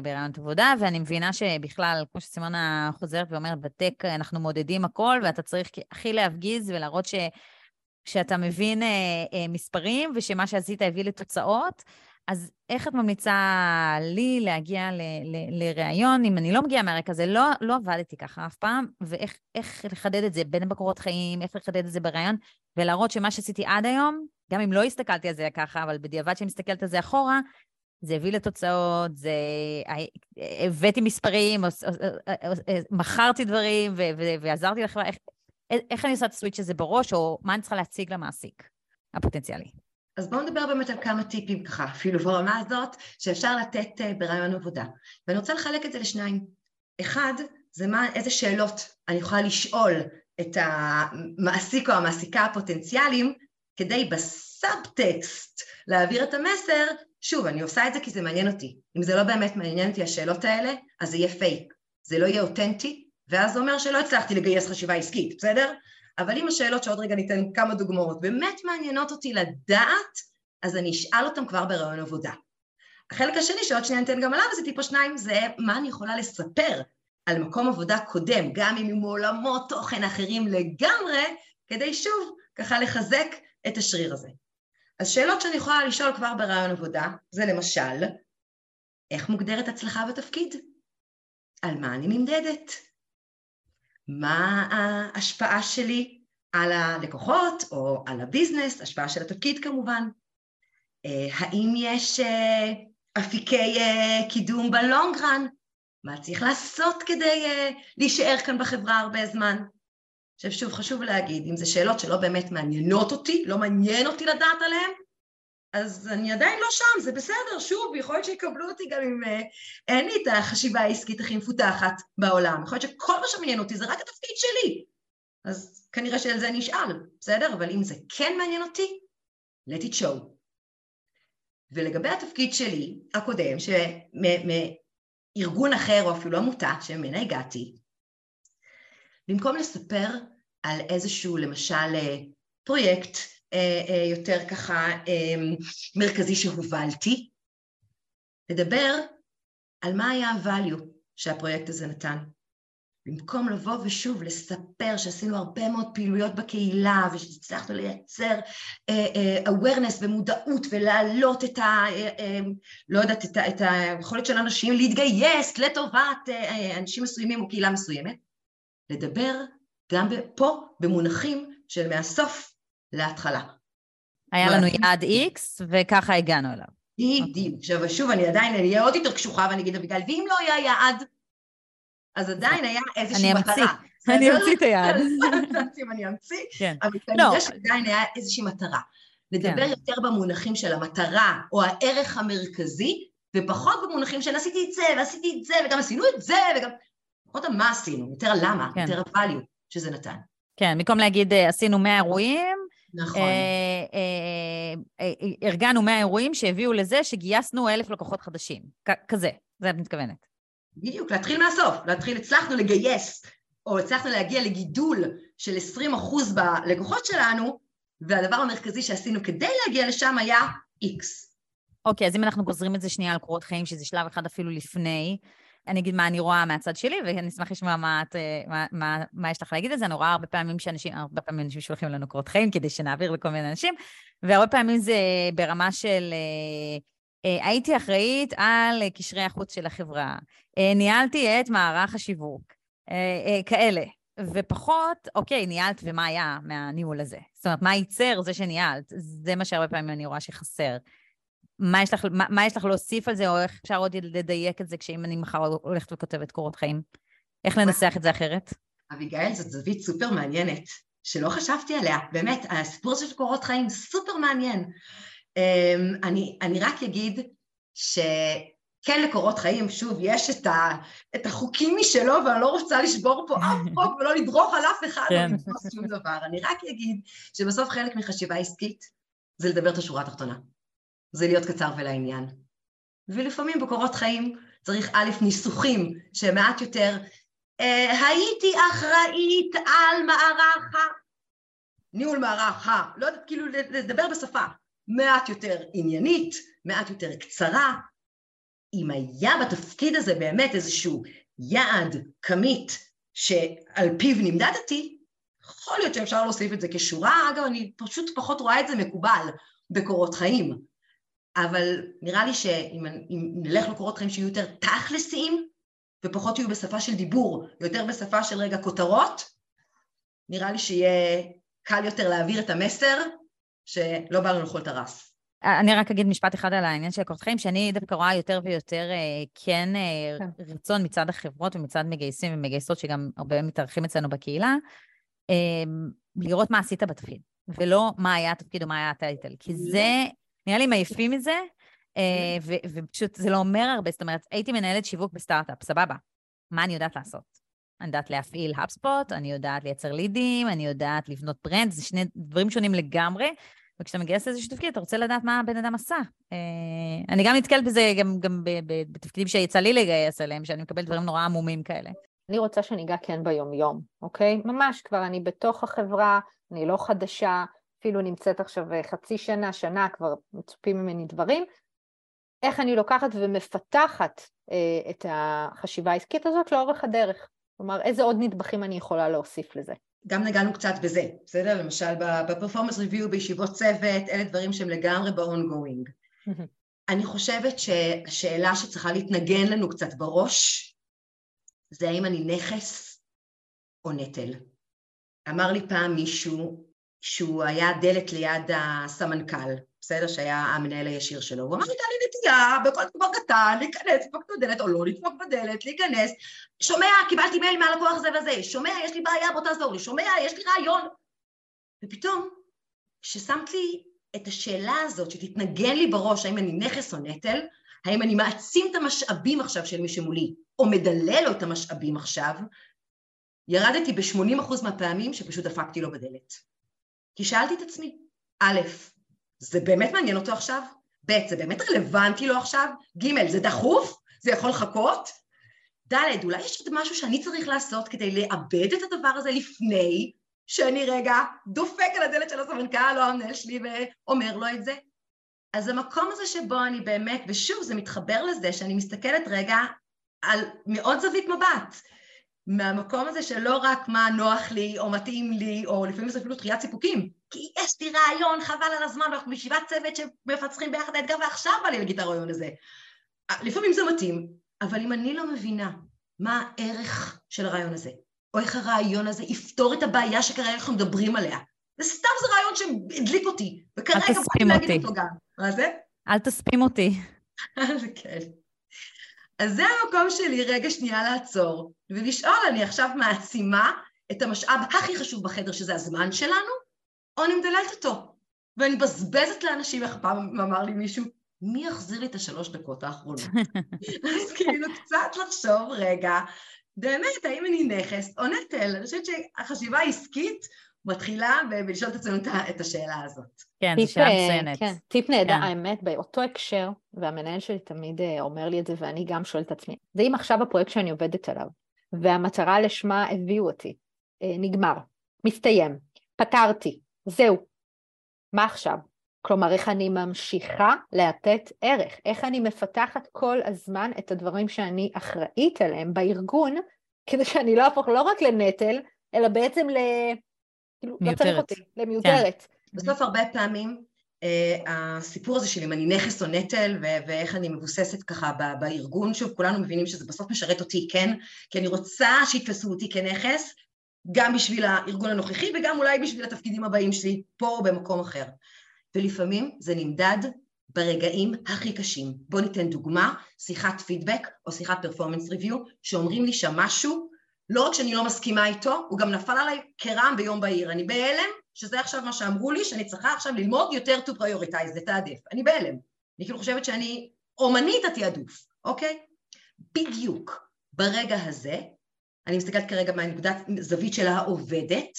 ברעיונות עבודה, ואני מבינה שבכלל, כמו שסימונה חוזרת ואומרת, בטק אנחנו מודדים הכל, ואתה צריך הכי להפגיז ולהראות ש, שאתה מבין אה, אה, מספרים, ושמה שעשית הביא לתוצאות. אז איך את ממליצה לי להגיע לראיון, אם אני לא מגיעה מהרקע הזה, לא, לא עבדתי ככה אף פעם, ואיך לחדד את זה, בין בקורות חיים, איך לחדד את זה בראיון, ולהראות שמה שעשיתי עד היום, גם אם לא הסתכלתי על זה ככה, אבל בדיעבד שאני מסתכלת על זה אחורה, זה הביא לתוצאות, זה... הבאתי מספרים, מכרתי דברים ועזרתי לחברה, איך, איך אני עושה את הסוויץ' הזה בראש, או מה אני צריכה להציג למעסיק הפוטנציאלי? אז בואו נדבר באמת על כמה טיפים ככה, אפילו ברמה הזאת, שאפשר לתת אה, ברעיון עבודה. ואני רוצה לחלק את זה לשניים. אחד, זה מה, איזה שאלות אני יכולה לשאול את המעסיק או המעסיקה הפוטנציאליים, כדי בס... סאבטקסט להעביר את המסר, שוב, אני עושה את זה כי זה מעניין אותי. אם זה לא באמת מעניין אותי השאלות האלה, אז זה יהיה פייק. זה לא יהיה אותנטי, ואז זה אומר שלא הצלחתי לגייס חשיבה עסקית, בסדר? אבל אם השאלות שעוד רגע ניתן כמה דוגמאות באמת מעניינות אותי לדעת, אז אני אשאל אותם כבר בראיון עבודה. החלק השני שעוד שנייה ניתן גם עליו זה טיפו שניים, זה מה אני יכולה לספר על מקום עבודה קודם, גם אם עם עולמות תוכן אחרים לגמרי, כדי שוב ככה לחזק את השריר הזה. אז שאלות שאני יכולה לשאול כבר ברעיון עבודה, זה למשל, איך מוגדרת הצלחה בתפקיד? על מה אני נמדדת? מה ההשפעה שלי על הלקוחות או על הביזנס, השפעה של התפקיד כמובן? אה, האם יש אה, אפיקי אה, קידום בלונגרן? מה צריך לעשות כדי להישאר כאן בחברה הרבה זמן? עכשיו שוב, חשוב להגיד, אם זה שאלות שלא באמת מעניינות אותי, לא מעניין אותי לדעת עליהן, אז אני עדיין לא שם, זה בסדר, שוב, יכול להיות שיקבלו אותי גם אם אה, אין לי את החשיבה העסקית הכי מפותחת בעולם, יכול להיות שכל מה שמעניין אותי זה רק התפקיד שלי, אז כנראה שעל זה אני אשאל, בסדר? אבל אם זה כן מעניין אותי, let it show. ולגבי התפקיד שלי, הקודם, מארגון אחר או אפילו עמותה שממנה הגעתי, במקום לספר על איזשהו למשל אה, פרויקט אה, אה, יותר ככה מרכזי שהובלתי, לדבר על מה היה ה-value שהפרויקט הזה נתן. במקום לבוא ושוב לספר שעשינו הרבה מאוד פעילויות בקהילה ושהצלחנו לייצר uh, uh, awareness ומודעות ולהעלות את ה... Uh, לא יודעת, את, את היכולת של אנשים להתגייס לטובת אנשים מסוימים או קהילה מסוימת, לדבר גם פה במונחים של מהסוף להתחלה. היה לנו יעד X וככה הגענו אליו. בדיוק. עכשיו שוב, אני עדיין אהיה עוד יותר קשוחה ואני אגיד, אביגל, ואם לא היה יעד, אז עדיין היה איזושהי מטרה. אני אמציא את היעד. לא אני אמציא, כן. אבל כנראה לא. שעדיין היה איזושהי מטרה. לדבר כן. יותר במונחים של המטרה או הערך המרכזי, ופחות במונחים של עשיתי את זה ועשיתי את זה וגם עשינו את זה וגם... פחות מה עשינו, יותר למה, כן. יותר ה-value שזה נתן. כן, במקום להגיד אה, עשינו 100 אירועים, נכון. אה, אה, ארגנו 100 אירועים שהביאו לזה שגייסנו אלף לקוחות חדשים. כזה, זה את מתכוונת. בדיוק, להתחיל מהסוף, להתחיל, הצלחנו לגייס, או הצלחנו להגיע לגידול של 20 אחוז בלקוחות שלנו, והדבר המרכזי שעשינו כדי להגיע לשם היה X. אוקיי, אז אם אנחנו גוזרים את זה שנייה על קורות חיים, שזה שלב אחד אפילו לפני, אני אגיד מה אני רואה מהצד שלי, ואני אשמח לשמוע מה, את, מה, מה, מה יש לך להגיד על זה. אני רואה הרבה פעמים שאנשים, הרבה פעמים אנשים שולחים לנו קורות חיים כדי שנעביר לכל מיני אנשים, והרבה פעמים זה ברמה של... אה, אה, הייתי אחראית על קשרי החוץ של החברה, אה, ניהלתי את מערך השיווק, כאלה. ופחות, אוקיי, ניהלת ומה היה מהניהול הזה? זאת אומרת, מה ייצר זה שניהלת? זה מה שהרבה פעמים אני רואה שחסר. מה יש, לך, מה, מה יש לך להוסיף על זה, או איך אפשר עוד לדייק את זה כשאם אני מחר הולכת וכותבת קורות חיים? איך לנסח את זה אחרת? אביגיל, זאת זווית סופר מעניינת, שלא חשבתי עליה. באמת, הסיפור של קורות חיים סופר מעניין. אמ, אני, אני רק אגיד שכן לקורות חיים, שוב, יש את, ה, את החוקים משלו, ואני לא רוצה לשבור פה אף חוק ולא לדרוך על אף אחד, כן. לא שום דבר. אני רק אגיד שבסוף חלק מחשיבה עסקית זה לדבר את השורה התחתונה. זה להיות קצר ולעניין. ולפעמים בקורות חיים צריך א', ניסוחים שהם מעט יותר, אה, הייתי אחראית על מערך ה... ניהול מערך ה... לא יודעת, כאילו לדבר בשפה מעט יותר עניינית, מעט יותר קצרה. אם היה בתפקיד הזה באמת איזשהו יעד, כמית, שעל פיו נמדדתי, יכול להיות שאפשר להוסיף את זה כשורה, אגב, אני פשוט פחות רואה את זה מקובל בקורות חיים. אבל נראה לי שאם נלך לקורות חיים שיהיו יותר תכלסיים ופחות יהיו בשפה של דיבור, יותר בשפה של רגע כותרות, נראה לי שיהיה קל יותר להעביר את המסר שלא בא לנו לאכול את הרס. אני רק אגיד משפט אחד על העניין של הקורות חיים, שאני דווקא רואה יותר ויותר אה, כן, אה, כן רצון מצד החברות ומצד מגייסים ומגייסות, שגם הרבה מתארחים אצלנו בקהילה, אה, לראות מה עשית בתפקיד, ולא מה היה התפקיד או מה היה הטייטל, כי זה נראה לי מעייפים מזה, אה, ופשוט זה לא אומר הרבה, זאת אומרת, הייתי מנהלת שיווק בסטארט-אפ, סבבה. מה אני יודעת לעשות? אני יודעת להפעיל האפספוט, אני יודעת לייצר לידים, אני יודעת לבנות ברנד, זה שני דברים שונים לגמרי, וכשאתה מגייס לאיזשהו תפקיד, אתה רוצה לדעת מה הבן אדם עשה. אה, אני גם נתקלת בזה גם, גם בתפקידים שיצא לי לגייס אליהם, שאני מקבלת דברים נורא עמומים כאלה. אני רוצה שניגע כן ביום-יום, אוקיי? ממש, כבר אני בתוך החברה, אני לא חדשה, אפילו נמצאת עכשיו אה, חצי שנה, שנה, כבר מצופים ממני דברים. איך אני לוקחת ומפתחת אה, את החשיבה העסקית הזאת לאורך הדרך. כלומר, איזה עוד נדבכים אני יכולה להוסיף לזה. גם נגענו קצת בזה, בסדר? למשל בפרפורמנס ריוויו, בישיבות צוות, אלה דברים שהם לגמרי ב-ongoing. אני חושבת שהשאלה שצריכה להתנגן לנו קצת בראש, זה האם אני נכס או נטל. אמר לי פעם מישהו שהוא היה דלת ליד הסמנכ"ל, בסדר? שהיה המנהל הישיר שלו, הוא אמר הייתה לי נטייה בכל דבר קטן, להיכנס, לדפוק בדלת או לא לדפוק בדלת, להיכנס, שומע, קיבלתי מייל מהלקוח זה וזה, שומע, יש לי בעיה, בוא תעזור לי, שומע, יש לי רעיון. ופתאום, כששמת לי את השאלה הזאת שתתנגן לי בראש, האם אני נכס או נטל, האם אני מעצים את המשאבים עכשיו של מי שמולי, או מדלל לו את המשאבים עכשיו, ירדתי ב-80% מהפעמים שפשוט דפקתי לו בדלת. כי שאלתי את עצמי, א', זה באמת מעניין אותו עכשיו? ב', זה באמת רלוונטי לו עכשיו? ג', זה דחוף? זה יכול לחכות? ד', אולי יש עוד משהו שאני צריך לעשות כדי לאבד את הדבר הזה לפני שאני רגע דופק על הדלת של הסמנכ"ל או המנהל שלי ואומר לו את זה? אז המקום הזה שבו אני באמת, ושוב זה מתחבר לזה שאני מסתכלת רגע על מאוד זווית מבט, מהמקום הזה שלא רק מה נוח לי או מתאים לי, או לפעמים זה אפילו תחיית סיפוקים, כי יש לי רעיון, חבל על הזמן, ואנחנו בישיבת צוות שמפצחים ביחד האתגר, ועכשיו בא לי להגיד את הרעיון הזה. לפעמים זה מתאים, אבל אם אני לא מבינה מה הערך של הרעיון הזה, או איך הרעיון הזה יפתור את הבעיה שכרגע אנחנו מדברים עליה, וסתם זה רעיון שהדליק אותי, וכרגע באתי להגיד אותו גם. מה זה? אל תספים אותי. כן. אז זה המקום שלי רגע שנייה לעצור, ולשאול, אני עכשיו מעצימה את המשאב הכי חשוב בחדר, שזה הזמן שלנו, או אני מדללת אותו, ואני מבזבזת לאנשים, איך פעם אמר לי מישהו, מי יחזיר לי את השלוש דקות האחרונות? אז כאילו קצת לחשוב רגע, באמת, האם אני נכס או נטל? אני חושבת שהחשיבה העסקית מתחילה ולשאול את עצמנו את השאלה הזאת. כן, זו שאלה אה, מצוינת. כן, טיפ נהדר, כן. האמת, באותו הקשר, והמנהל שלי תמיד אה, אומר לי את זה, ואני גם שואלת את עצמי, זה אם עכשיו הפרויקט שאני עובדת עליו, והמטרה לשמה הביאו אותי, אה, נגמר, מסתיים, פתרתי, זהו, מה עכשיו? כלומר, איך אני ממשיכה לתת ערך, איך אני מפתחת כל הזמן את הדברים שאני אחראית עליהם בארגון, כדי שאני לא אהפוך לא רק לנטל, אלא בעצם ל... כאילו, לא צריך אותי, למיותרת. כן. בסוף הרבה פעמים uh, הסיפור הזה של אם אני נכס או נטל ו- ואיך אני מבוססת ככה ב- בארגון, שוב, כולנו מבינים שזה בסוף משרת אותי, כן? כי אני רוצה שיתפסו אותי כנכס, גם בשביל הארגון הנוכחי וגם אולי בשביל התפקידים הבאים שלי פה או במקום אחר. ולפעמים זה נמדד ברגעים הכי קשים. בואו ניתן דוגמה, שיחת פידבק או שיחת פרפורמנס ריוויו, שאומרים לי שם משהו, לא רק שאני לא מסכימה איתו, הוא גם נפל עליי כרעם ביום בהיר. אני בהלם, שזה עכשיו מה שאמרו לי, שאני צריכה עכשיו ללמוד יותר to prioritize, לתעדף. אני בהלם. אני כאילו חושבת שאני אומנית התעדוף, אוקיי? בדיוק ברגע הזה, אני מסתכלת כרגע מהנקודת זווית של העובדת,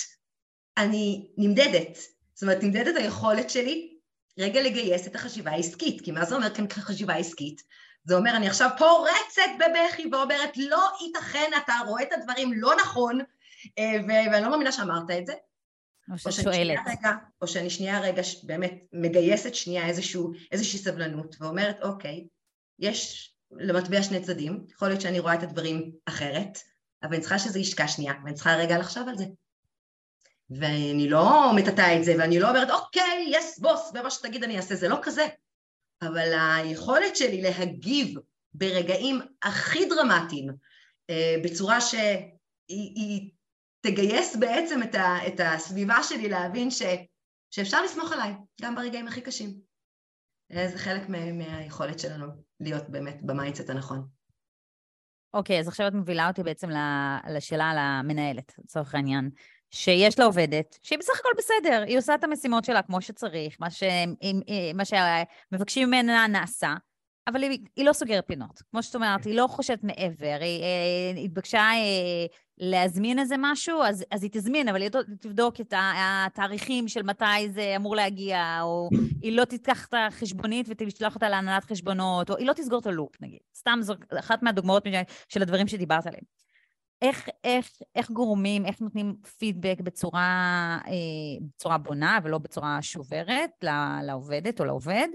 אני נמדדת. זאת אומרת, נמדדת היכולת שלי רגע לגייס את החשיבה העסקית, כי מה זה אומר כאן חשיבה עסקית? זה אומר, אני עכשיו פורצת בבכי ואומרת, לא ייתכן, אתה רואה את הדברים לא נכון, אה, ואני לא מאמינה שאמרת את זה, או ששואלת. או שאני שנייה רגע באמת מגייסת שנייה איזשהו, איזושהי סבלנות ואומרת, אוקיי, יש למטבע שני צדדים, יכול להיות שאני רואה את הדברים אחרת, אבל אני צריכה שזה ישקע שנייה, ואני צריכה רגע לחשוב על זה. ואני לא מטאטאה את זה, ואני לא אומרת, אוקיי, יס בוס, ומה שתגיד אני אעשה, זה לא כזה. אבל היכולת שלי להגיב ברגעים הכי דרמטיים, אה, בצורה שהיא תגייס בעצם את, ה, את הסביבה שלי להבין ש, שאפשר לסמוך עליי, גם ברגעים הכי קשים. זה חלק מה, מהיכולת שלנו להיות באמת ב mindset הנכון. אוקיי, okay, אז עכשיו את מובילה אותי בעצם לשאלה על המנהלת, לצורך העניין, שיש לה עובדת, שהיא בסך הכל בסדר, היא עושה את המשימות שלה כמו שצריך, מה, ש... מה שמבקשים ממנה נעשה, אבל היא, היא לא סוגרת פינות. כמו שאת אומרת, היא לא חושבת מעבר. היא אה, התבקשה אה, להזמין איזה משהו, אז, אז היא תזמין, אבל היא תבדוק את התאריכים של מתי זה אמור להגיע, או היא לא תיקח את החשבונית ותשלח אותה להנהלת חשבונות, או היא לא תסגור את הלופ, נגיד. סתם זו אחת מהדוגמאות של הדברים שדיברת עליהם. איך, איך, איך גורמים, איך נותנים פידבק בצורה, אה, בצורה בונה ולא בצורה שוברת לעובדת או לעובד,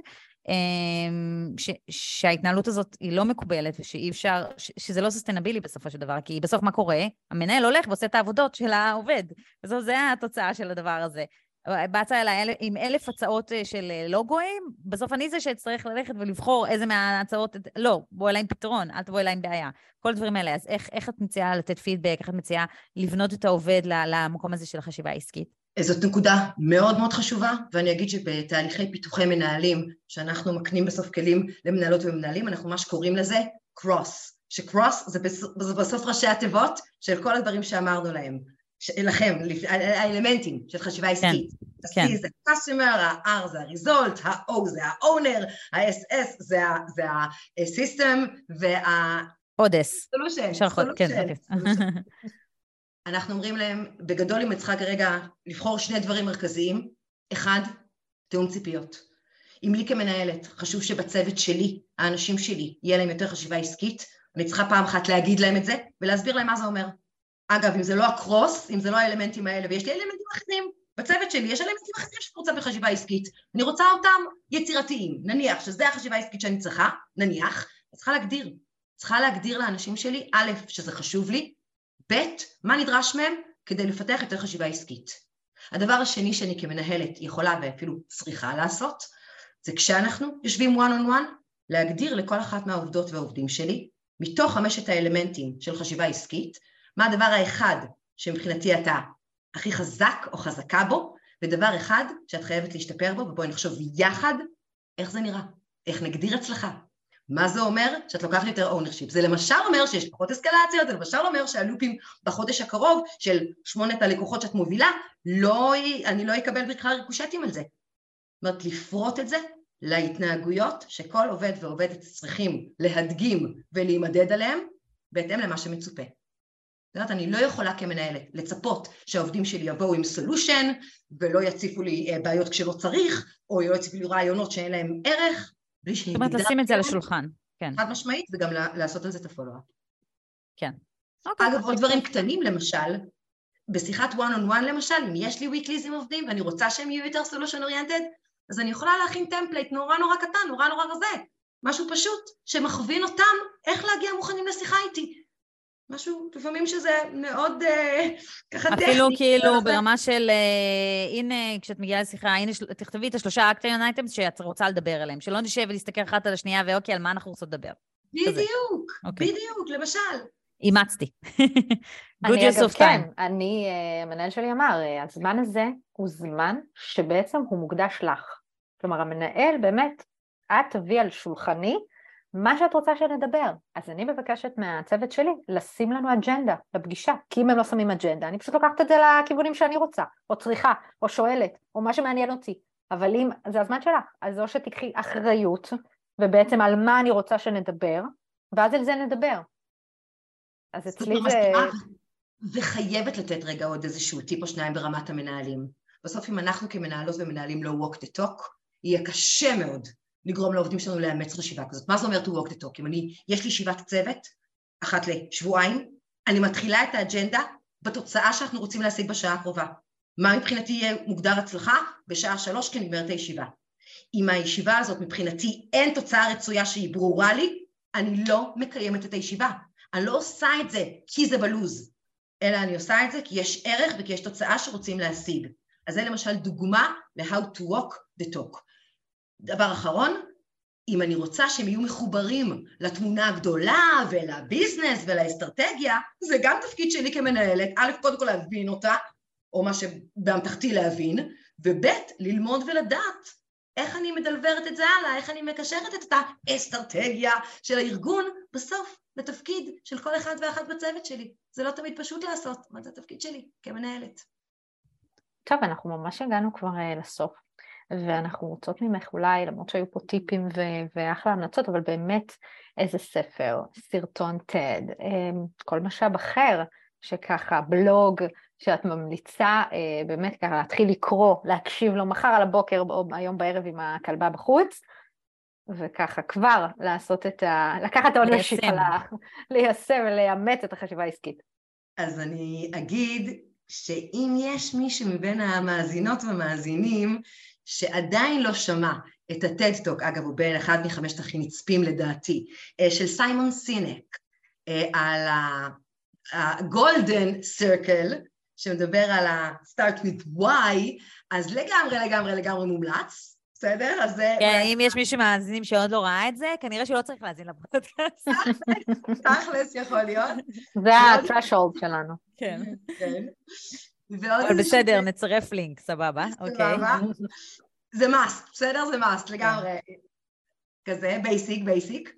אמ, ש, שההתנהלות הזאת היא לא מקובלת ושאי אפשר, ש, שזה לא סוסטנבילי בסופו של דבר, כי בסוף מה קורה? המנהל הולך ועושה את העבודות של העובד, וזו התוצאה של הדבר הזה. באת אליי עם אלף הצעות אה, של אה, לוגויים, בסוף אני זה שאצטרך ללכת ולבחור איזה מההצעות, לא, בוא אליי עם פתרון, אל תבוא אליי עם בעיה. כל הדברים האלה. אז איך, איך את מציעה לתת פידבק, איך את מציעה לבנות את העובד למקום הזה של החשיבה העסקית? זאת נקודה מאוד מאוד חשובה, ואני אגיד שבתהליכי פיתוחי מנהלים, שאנחנו מקנים בסוף כלים למנהלות ומנהלים, אנחנו ממש קוראים לזה קרוס, שקרוס זה בסוף ראשי התיבות של כל הדברים שאמרנו להם, לכם, האלמנטים של חשיבה כן, עסקית. כן, ה-C זה customer, ה-R זה ה-result, ה-O זה ה-owner, ה-SS זה ה-system, וה... עוד S. solution, solution. אנחנו אומרים להם, בגדול אם את צריכה כרגע לבחור שני דברים מרכזיים, אחד, תיאום ציפיות. אם לי כמנהלת חשוב שבצוות שלי, האנשים שלי, יהיה להם יותר חשיבה עסקית, אני צריכה פעם אחת להגיד להם את זה ולהסביר להם מה זה אומר. אגב, אם זה לא הקרוס, אם זה לא האלמנטים האלה, ויש לי אלמנטים אחרים, בצוות שלי יש אלמנטים אחרים שאני רוצה בחשיבה עסקית, אני רוצה אותם יצירתיים, נניח שזה החשיבה העסקית שאני צריכה, נניח, אז צריכה להגדיר. צריכה להגדיר לאנשים שלי, א', שזה חשוב לי, ב', מה נדרש מהם כדי לפתח יותר חשיבה עסקית. הדבר השני שאני כמנהלת יכולה ואפילו צריכה לעשות, זה כשאנחנו יושבים one on one, להגדיר לכל אחת מהעובדות והעובדים שלי, מתוך חמשת האלמנטים של חשיבה עסקית, מה הדבר האחד שמבחינתי אתה הכי חזק או חזקה בו, ודבר אחד שאת חייבת להשתפר בו, ובואי נחשוב יחד איך זה נראה, איך נגדיר הצלחה, מה זה אומר? שאת לוקחת יותר ownership. זה למשל אומר שיש פחות אסקלציות, זה למשל אומר שה loopים בחודש הקרוב של שמונת הלקוחות שאת מובילה, לא, אני לא אקבל בכלל ריקושטים על זה. זאת אומרת, לפרוט את זה להתנהגויות שכל עובד ועובדת צריכים להדגים ולהימדד עליהם בהתאם למה שמצופה. אומרת, אני לא יכולה כמנהלת לצפות שהעובדים שלי יבואו עם solution ולא יציפו לי אה, בעיות כשלא צריך, או לא יציפו לי רעיונות שאין להם ערך, בלי שהיא... זאת אומרת, לשים את זה על השולחן, כן. חד משמעית, וגם לעשות על זה את ה follow-up. כן. אוקיי. אגב, עוד דברים קטנים, למשל, בשיחת one on one למשל, אם יש לי weeklies עם עובדים ואני רוצה שהם יהיו יותר solution oriented, אז אני יכולה להכין template נורא נורא קטן, נורא נורא רזה, משהו פשוט, שמכווין אותם איך להגיע מוכנים לשיחה איתי. משהו, לפעמים שזה מאוד אה, ככה טכני. אפילו כאילו ברמה של, אה, הנה, כשאת מגיעה לשיחה, הנה, תכתבי את השלושה אקטיון אייטמס שאת רוצה לדבר עליהם, שלא נשב ונסתכל אחת על השנייה, ואוקיי, על מה אנחנו רוצות לדבר. בדיוק, אוקיי. בדיוק, למשל. אימצתי. אני אגב, כן, אני, אה, המנהל שלי אמר, הזמן הזה הוא זמן שבעצם הוא מוקדש לך. כלומר, המנהל באמת, את תביא על שולחני מה שאת רוצה שנדבר. אז אני מבקשת מהצוות שלי לשים לנו אג'נדה לפגישה, כי אם הם לא שמים אג'נדה, אני פשוט לוקחת את זה לכיוונים שאני רוצה, או צריכה, או שואלת, או מה שמעניין אותי. אבל אם זה הזמן שלך, אז או שתיקחי אחריות, ובעצם על מה אני רוצה שנדבר, ואז על זה נדבר. אז אצלי זה... וחייבת לתת רגע עוד איזשהו טיפ או שניים ברמת המנהלים. בסוף אם אנחנו כמנהלות ומנהלים לא walk the talk, יהיה קשה מאוד לגרום לעובדים שלנו לאמץ חשיבה כזאת. מה זה אומר to walk the talk? אם אני, יש לי ישיבת צוות, אחת לשבועיים, אני מתחילה את האג'נדה בתוצאה שאנחנו רוצים להשיג בשעה הקרובה. מה מבחינתי יהיה מוגדר הצלחה? בשעה שלוש כי נגמרת הישיבה. אם הישיבה הזאת מבחינתי אין תוצאה רצויה שהיא ברורה לי, אני לא מקיימת את הישיבה. אני לא עושה את זה כי זה בלוז, אלא אני עושה את זה כי יש ערך וכי יש תוצאה שרוצים להשיג. אז זה למשל דוגמה ל-how to walk the talk. דבר אחרון, אם אני רוצה שהם יהיו מחוברים לתמונה הגדולה ולביזנס ולאסטרטגיה, זה גם תפקיד שלי כמנהלת, א', קודם כל להבין אותה, או מה שבאמתחתי להבין, וב', ללמוד ולדעת איך אני מדלברת את זה הלאה, איך אני מקשרת את אותה אסטרטגיה של הארגון בסוף לתפקיד של כל אחד ואחת בצוות שלי. זה לא תמיד פשוט לעשות, אבל זה התפקיד שלי כמנהלת. טוב, אנחנו ממש הגענו כבר uh, לסוף. ואנחנו רוצות ממך אולי, למרות שהיו פה טיפים ו- ואחלה המלצות, אבל באמת איזה ספר, סרטון TED, אמ, כל משאב אחר, שככה, בלוג, שאת ממליצה אה, באמת ככה להתחיל לקרוא, להקשיב לו מחר על הבוקר או היום בערב עם הכלבה בחוץ, וככה כבר לעשות את ה... לקחת את העונש על ה... ליישם ולאמץ את החשיבה העסקית. אז אני אגיד שאם יש מישהו מבין המאזינות והמאזינים שעדיין לא שמע את הטד-טוק, אגב, הוא בין אחד מחמשת הכי נצפים לדעתי, אה, של סיימון סינק, אה, על ה-golden circle, שמדבר על ה-start with why, אז לגמרי, לגמרי, לגמרי מומלץ. בסדר? אז זה... כן, אם יש מישהו מהמאזינים שעוד לא ראה את זה, כנראה שהוא לא צריך להאזין לפודקאסט. תכלס יכול להיות. זה ה-threshold שלנו. כן. אבל בסדר, נצרף לינק, סבבה, אוקיי. זה must, בסדר? זה must, לגמרי. כזה, basic, basic.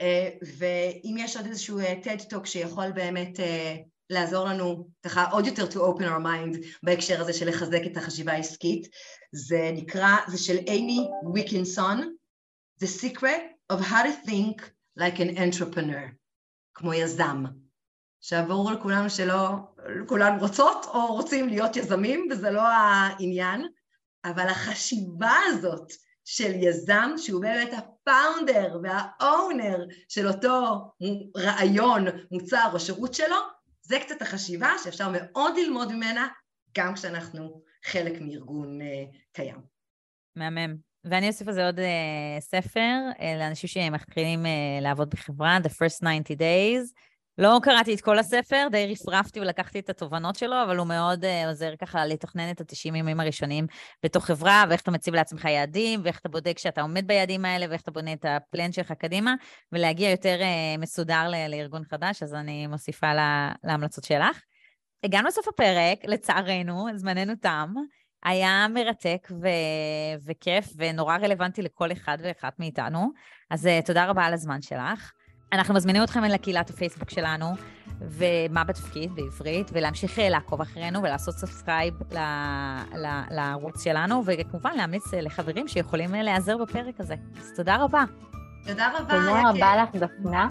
אה, ואם יש עוד איזשהו TED Talk שיכול באמת אה, לעזור לנו ככה עוד יותר to open our mind בהקשר הזה של לחזק את החשיבה העסקית. זה נקרא, זה של אימי וויקינסון, The Secret of How to Think Like an Entrepreneur, כמו יזם. עכשיו ברור לכולנו שלא, כולנו רוצות או רוצים להיות יזמים, וזה לא העניין, אבל החשיבה הזאת של יזם, שהוא באמת הפאונדר והאונר של אותו רעיון, מוצר או שירות שלו, זה קצת החשיבה שאפשר מאוד ללמוד ממנה, גם כשאנחנו חלק מארגון uh, קיים. מהמם. ואני אוסיף על זה עוד uh, ספר uh, לאנשים שמתחילים לעבוד בחברה, The First 90 Days. לא קראתי את כל הספר, די רפרפתי ולקחתי את התובנות שלו, אבל הוא מאוד uh, עוזר ככה לתכנן את ה-90 ימים הראשונים בתוך חברה, ואיך אתה מציב לעצמך יעדים, ואיך אתה בודק שאתה עומד ביעדים האלה, ואיך אתה בונה את הפלן שלך קדימה, ולהגיע יותר uh, מסודר ל- לארגון חדש, אז אני מוסיפה לה, להמלצות שלך. הגענו לסוף הפרק, לצערנו, זמננו תם. היה מרתק ו- וכיף ונורא רלוונטי לכל אחד ואחת מאיתנו, אז uh, תודה רבה על הזמן שלך. אנחנו מזמינים אתכם לקהילת הפייסבוק שלנו, ומה בתפקיד בעברית, ולהמשיך אה, לעקוב אחרינו ולעשות subscribe לערוץ שלנו, וכמובן להמליץ אה, לחברים שיכולים אה, להיעזר בפרק הזה. אז תודה רבה. תודה רבה. תודה רבה לך, דפנה.